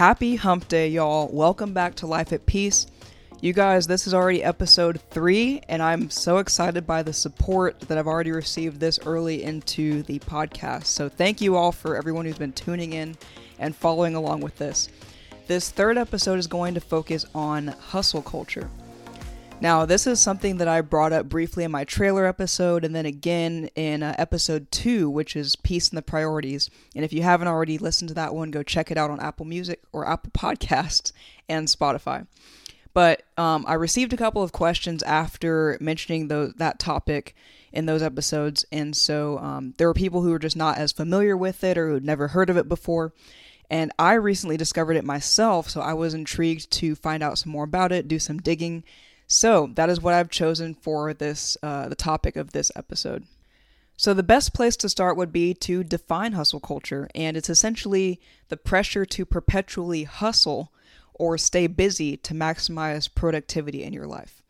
Happy hump day, y'all. Welcome back to Life at Peace. You guys, this is already episode three, and I'm so excited by the support that I've already received this early into the podcast. So, thank you all for everyone who's been tuning in and following along with this. This third episode is going to focus on hustle culture. Now, this is something that I brought up briefly in my trailer episode and then again in uh, episode two, which is Peace and the Priorities. And if you haven't already listened to that one, go check it out on Apple Music or Apple Podcasts and Spotify. But um, I received a couple of questions after mentioning that topic in those episodes. And so um, there were people who were just not as familiar with it or who'd never heard of it before. And I recently discovered it myself, so I was intrigued to find out some more about it, do some digging so that is what I've chosen for this uh, the topic of this episode. So the best place to start would be to define hustle culture, and it's essentially the pressure to perpetually hustle or stay busy to maximize productivity in your life.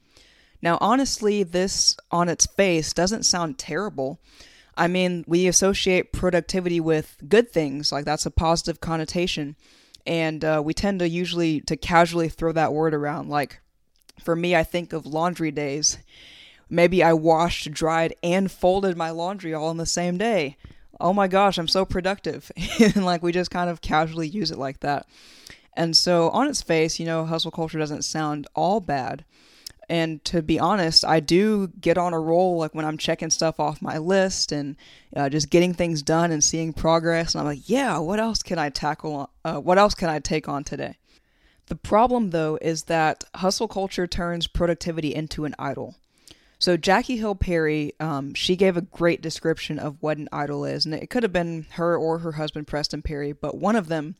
Now, honestly, this on its face doesn't sound terrible. I mean, we associate productivity with good things, like that's a positive connotation, and uh, we tend to usually to casually throw that word around, like for me, I think of laundry days. Maybe I washed, dried, and folded my laundry all in the same day. Oh my gosh, I'm so productive. and like we just kind of casually use it like that. And so, on its face, you know, hustle culture doesn't sound all bad. And to be honest, I do get on a roll like when I'm checking stuff off my list and uh, just getting things done and seeing progress. And I'm like, yeah, what else can I tackle? Uh, what else can I take on today? The problem, though, is that hustle culture turns productivity into an idol. So Jackie Hill Perry, um, she gave a great description of what an idol is, and it could have been her or her husband Preston Perry, but one of them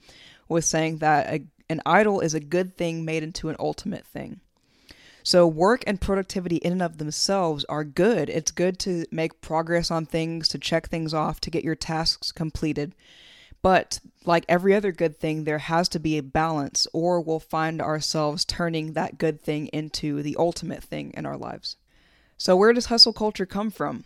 was saying that a, an idol is a good thing made into an ultimate thing. So work and productivity in and of themselves are good. It's good to make progress on things, to check things off, to get your tasks completed. But like every other good thing, there has to be a balance, or we'll find ourselves turning that good thing into the ultimate thing in our lives. So, where does hustle culture come from?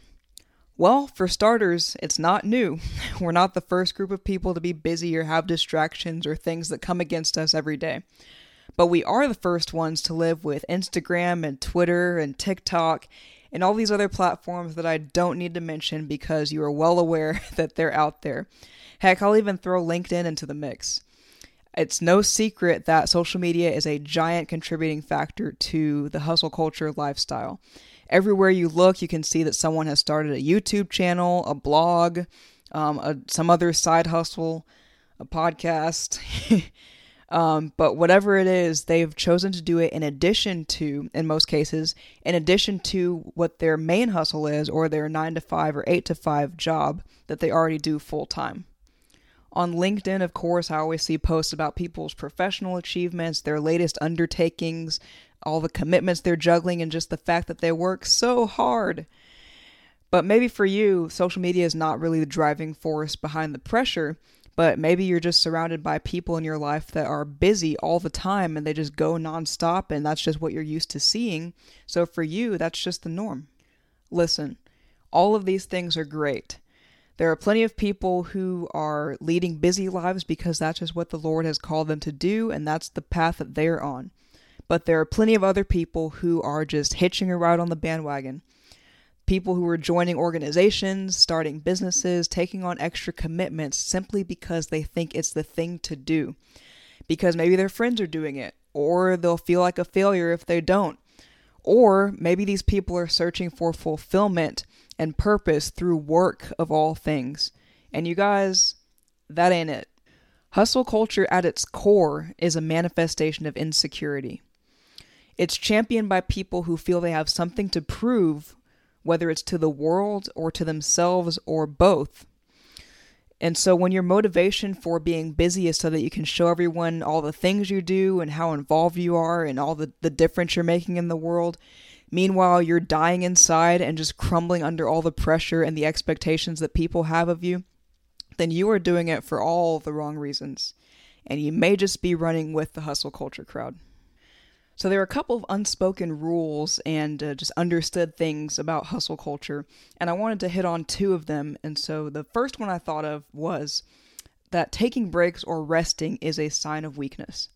Well, for starters, it's not new. We're not the first group of people to be busy or have distractions or things that come against us every day. But we are the first ones to live with Instagram and Twitter and TikTok and all these other platforms that I don't need to mention because you are well aware that they're out there. Heck, I'll even throw LinkedIn into the mix. It's no secret that social media is a giant contributing factor to the hustle culture lifestyle. Everywhere you look, you can see that someone has started a YouTube channel, a blog, um, a, some other side hustle, a podcast. um, but whatever it is, they've chosen to do it in addition to, in most cases, in addition to what their main hustle is or their nine to five or eight to five job that they already do full time. On LinkedIn, of course, I always see posts about people's professional achievements, their latest undertakings, all the commitments they're juggling, and just the fact that they work so hard. But maybe for you, social media is not really the driving force behind the pressure, but maybe you're just surrounded by people in your life that are busy all the time and they just go nonstop, and that's just what you're used to seeing. So for you, that's just the norm. Listen, all of these things are great. There are plenty of people who are leading busy lives because that's just what the Lord has called them to do, and that's the path that they're on. But there are plenty of other people who are just hitching a ride on the bandwagon. People who are joining organizations, starting businesses, taking on extra commitments simply because they think it's the thing to do. Because maybe their friends are doing it, or they'll feel like a failure if they don't. Or maybe these people are searching for fulfillment and purpose through work of all things. And you guys, that ain't it. Hustle culture at its core is a manifestation of insecurity. It's championed by people who feel they have something to prove, whether it's to the world or to themselves or both. And so, when your motivation for being busy is so that you can show everyone all the things you do and how involved you are and all the, the difference you're making in the world, Meanwhile, you're dying inside and just crumbling under all the pressure and the expectations that people have of you, then you are doing it for all the wrong reasons. And you may just be running with the hustle culture crowd. So, there are a couple of unspoken rules and uh, just understood things about hustle culture, and I wanted to hit on two of them. And so, the first one I thought of was that taking breaks or resting is a sign of weakness.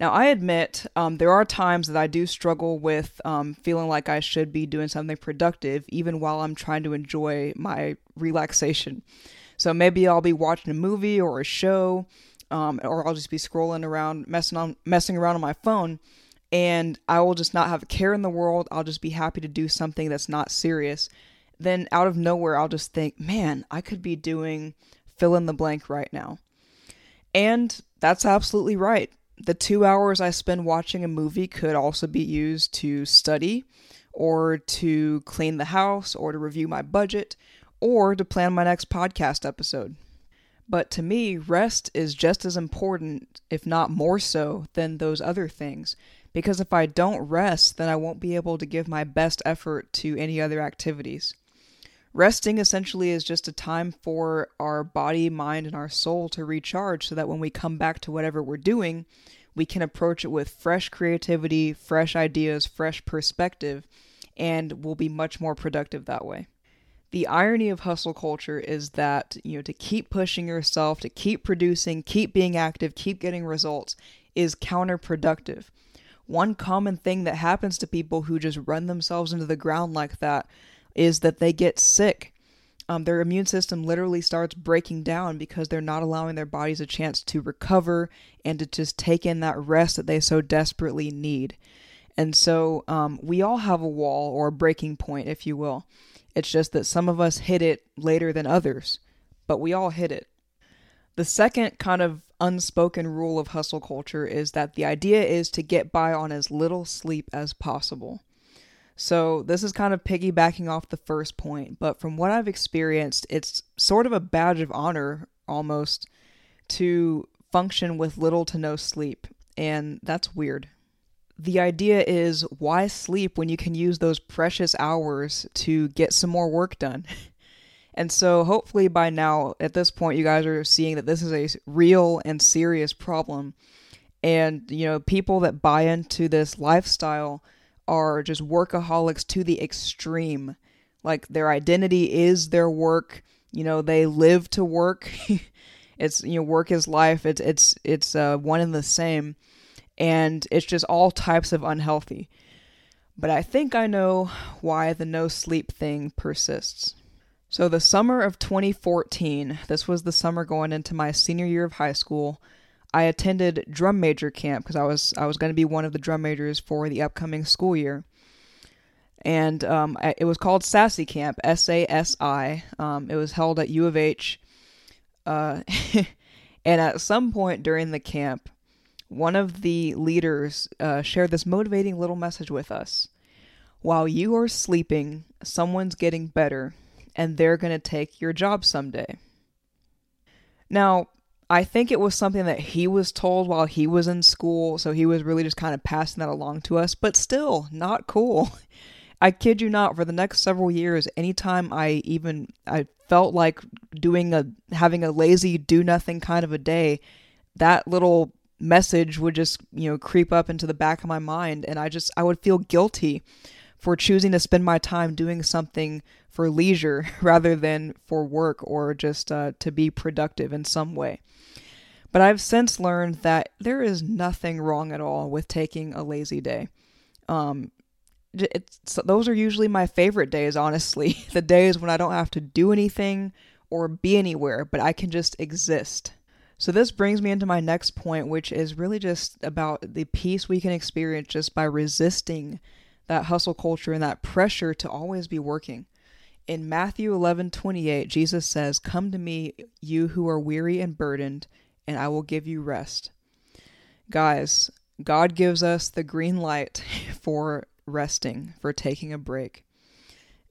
Now, I admit um, there are times that I do struggle with um, feeling like I should be doing something productive, even while I'm trying to enjoy my relaxation. So maybe I'll be watching a movie or a show, um, or I'll just be scrolling around, messing on, messing around on my phone, and I will just not have a care in the world. I'll just be happy to do something that's not serious. Then out of nowhere, I'll just think, man, I could be doing fill in the blank right now. And that's absolutely right the two hours I spend watching a movie could also be used to study, or to clean the house, or to review my budget, or to plan my next podcast episode. But to me, rest is just as important, if not more so, than those other things. Because if I don't rest, then I won't be able to give my best effort to any other activities. Resting essentially is just a time for our body, mind, and our soul to recharge so that when we come back to whatever we're doing, we can approach it with fresh creativity, fresh ideas, fresh perspective, and we'll be much more productive that way. The irony of hustle culture is that, you know, to keep pushing yourself, to keep producing, keep being active, keep getting results is counterproductive. One common thing that happens to people who just run themselves into the ground like that is that they get sick. Um, their immune system literally starts breaking down because they're not allowing their bodies a chance to recover and to just take in that rest that they so desperately need. And so um, we all have a wall or a breaking point, if you will. It's just that some of us hit it later than others, but we all hit it. The second kind of unspoken rule of hustle culture is that the idea is to get by on as little sleep as possible. So, this is kind of piggybacking off the first point, but from what I've experienced, it's sort of a badge of honor almost to function with little to no sleep, and that's weird. The idea is why sleep when you can use those precious hours to get some more work done? and so, hopefully, by now, at this point, you guys are seeing that this is a real and serious problem. And, you know, people that buy into this lifestyle are just workaholics to the extreme. Like their identity is their work. You know, they live to work. it's you know, work is life. It's it's it's uh, one and the same, and it's just all types of unhealthy. But I think I know why the no sleep thing persists. So the summer of 2014, this was the summer going into my senior year of high school. I attended drum major camp because I was I was going to be one of the drum majors for the upcoming school year, and um, it was called Sassy Camp, S A S I. Um, it was held at U of H, uh, and at some point during the camp, one of the leaders uh, shared this motivating little message with us. While you are sleeping, someone's getting better, and they're going to take your job someday. Now, I think it was something that he was told while he was in school, so he was really just kind of passing that along to us, but still not cool. I kid you not, for the next several years, anytime I even I felt like doing a having a lazy do nothing kind of a day, that little message would just, you know, creep up into the back of my mind and I just I would feel guilty for choosing to spend my time doing something for leisure rather than for work or just uh, to be productive in some way. But I've since learned that there is nothing wrong at all with taking a lazy day. Um, it's, those are usually my favorite days, honestly. the days when I don't have to do anything or be anywhere, but I can just exist. So, this brings me into my next point, which is really just about the peace we can experience just by resisting that hustle culture and that pressure to always be working. In Matthew 11 28, Jesus says, Come to me, you who are weary and burdened, and I will give you rest. Guys, God gives us the green light for resting, for taking a break.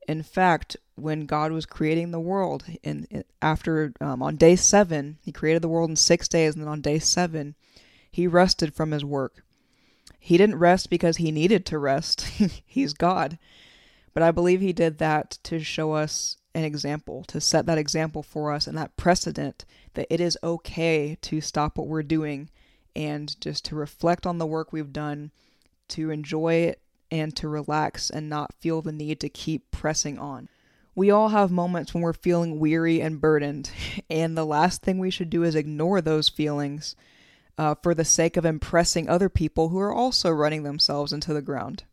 In fact, when God was creating the world, and after um, on day seven, He created the world in six days, and then on day seven, He rested from His work. He didn't rest because He needed to rest. He's God. But I believe he did that to show us an example, to set that example for us and that precedent that it is okay to stop what we're doing and just to reflect on the work we've done, to enjoy it and to relax and not feel the need to keep pressing on. We all have moments when we're feeling weary and burdened, and the last thing we should do is ignore those feelings uh, for the sake of impressing other people who are also running themselves into the ground.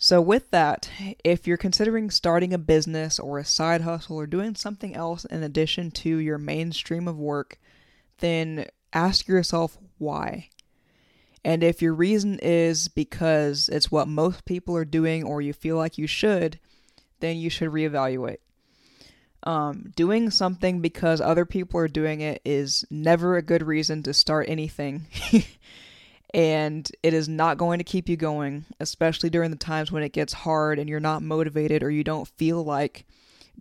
So, with that, if you're considering starting a business or a side hustle or doing something else in addition to your mainstream of work, then ask yourself why. And if your reason is because it's what most people are doing or you feel like you should, then you should reevaluate. Um, doing something because other people are doing it is never a good reason to start anything. and it is not going to keep you going, especially during the times when it gets hard and you're not motivated or you don't feel like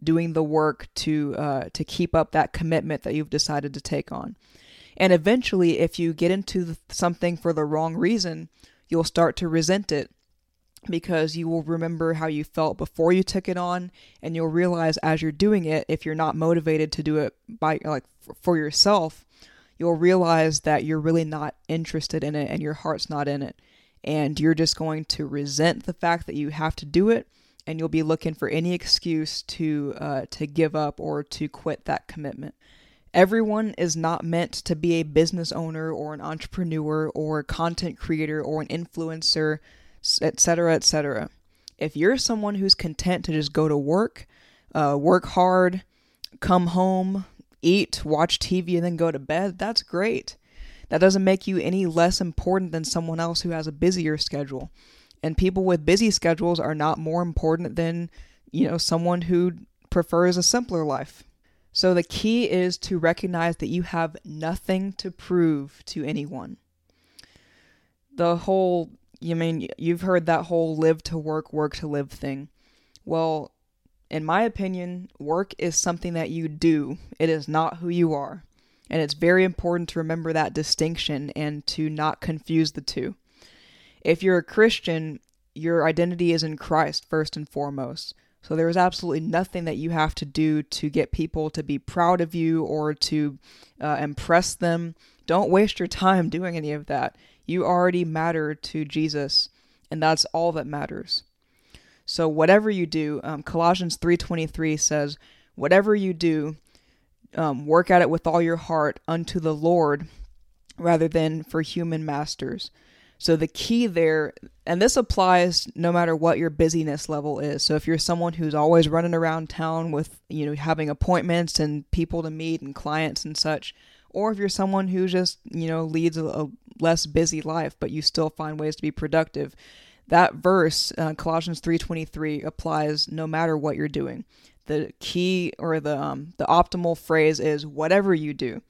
doing the work to uh, to keep up that commitment that you've decided to take on. And eventually, if you get into something for the wrong reason, you'll start to resent it because you will remember how you felt before you took it on and you'll realize as you're doing it if you're not motivated to do it by like for yourself you'll realize that you're really not interested in it and your heart's not in it. And you're just going to resent the fact that you have to do it and you'll be looking for any excuse to uh, to give up or to quit that commitment. Everyone is not meant to be a business owner or an entrepreneur or a content creator or an influencer etc., etc. If you're someone who's content to just go to work, uh, work hard, come home, eat, watch TV, and then go to bed, that's great. That doesn't make you any less important than someone else who has a busier schedule. And people with busy schedules are not more important than, you know, someone who prefers a simpler life. So the key is to recognize that you have nothing to prove to anyone. The whole you mean you've heard that whole live to work, work to live thing. Well, in my opinion, work is something that you do. It is not who you are. And it's very important to remember that distinction and to not confuse the two. If you're a Christian, your identity is in Christ first and foremost. So there is absolutely nothing that you have to do to get people to be proud of you or to uh, impress them. Don't waste your time doing any of that. You already matter to Jesus, and that's all that matters. So whatever you do, um, Colossians 3:23 says, "Whatever you do, um, work at it with all your heart unto the Lord, rather than for human masters." So the key there, and this applies no matter what your busyness level is. So if you're someone who's always running around town with, you know, having appointments and people to meet and clients and such, or if you're someone who just, you know, leads a, a less busy life, but you still find ways to be productive, that verse, uh, Colossians 3:23, applies no matter what you're doing. The key or the um, the optimal phrase is whatever you do.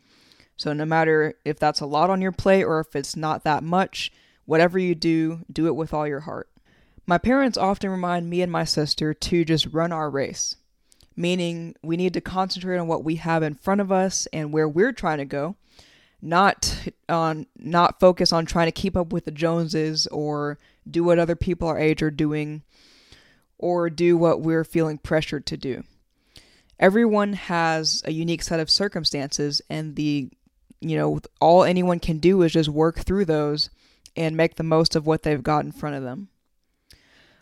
So no matter if that's a lot on your plate or if it's not that much, whatever you do, do it with all your heart. My parents often remind me and my sister to just run our race meaning we need to concentrate on what we have in front of us and where we're trying to go not on not focus on trying to keep up with the joneses or do what other people our age are doing or do what we're feeling pressured to do. Everyone has a unique set of circumstances and the you know all anyone can do is just work through those and make the most of what they've got in front of them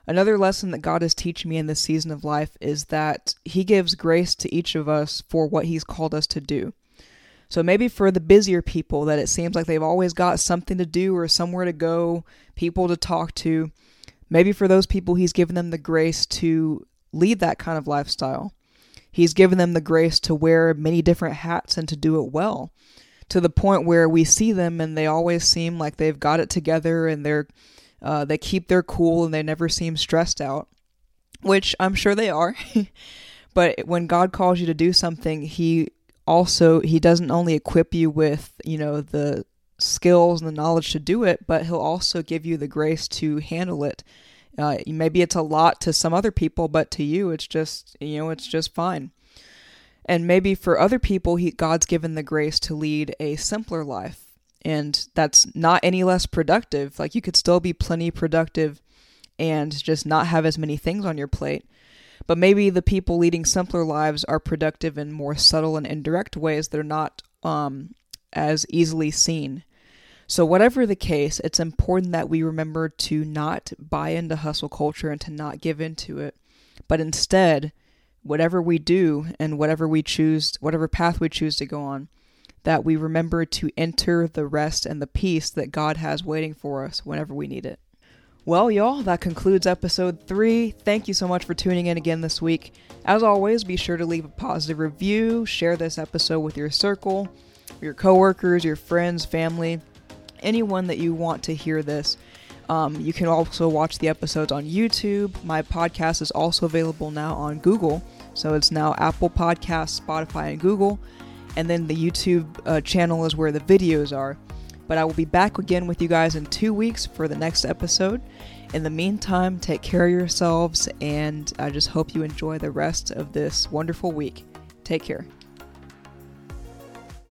Another lesson that God is teaching me in this season of life is that He gives grace to each of us for what He's called us to do. So maybe for the busier people that it seems like they've always got something to do or somewhere to go, people to talk to, maybe for those people He's given them the grace to lead that kind of lifestyle. He's given them the grace to wear many different hats and to do it well to the point where we see them and they always seem like they've got it together and they're uh, they keep their cool and they never seem stressed out, which I'm sure they are. but when God calls you to do something, He also He doesn't only equip you with you know the skills and the knowledge to do it, but He'll also give you the grace to handle it. Uh, maybe it's a lot to some other people, but to you, it's just you know it's just fine. And maybe for other people, he, God's given the grace to lead a simpler life and that's not any less productive. Like you could still be plenty productive and just not have as many things on your plate. But maybe the people leading simpler lives are productive in more subtle and indirect ways that are not um, as easily seen. So, whatever the case, it's important that we remember to not buy into hustle culture and to not give into it, but instead whatever we do and whatever we choose, whatever path we choose to go on, that we remember to enter the rest and the peace that God has waiting for us whenever we need it. Well, y'all, that concludes episode three. Thank you so much for tuning in again this week. As always, be sure to leave a positive review, share this episode with your circle, your coworkers, your friends, family, anyone that you want to hear this. Um, you can also watch the episodes on YouTube. My podcast is also available now on Google. So it's now Apple Podcasts, Spotify, and Google. And then the YouTube uh, channel is where the videos are. But I will be back again with you guys in two weeks for the next episode. In the meantime, take care of yourselves, and I just hope you enjoy the rest of this wonderful week. Take care.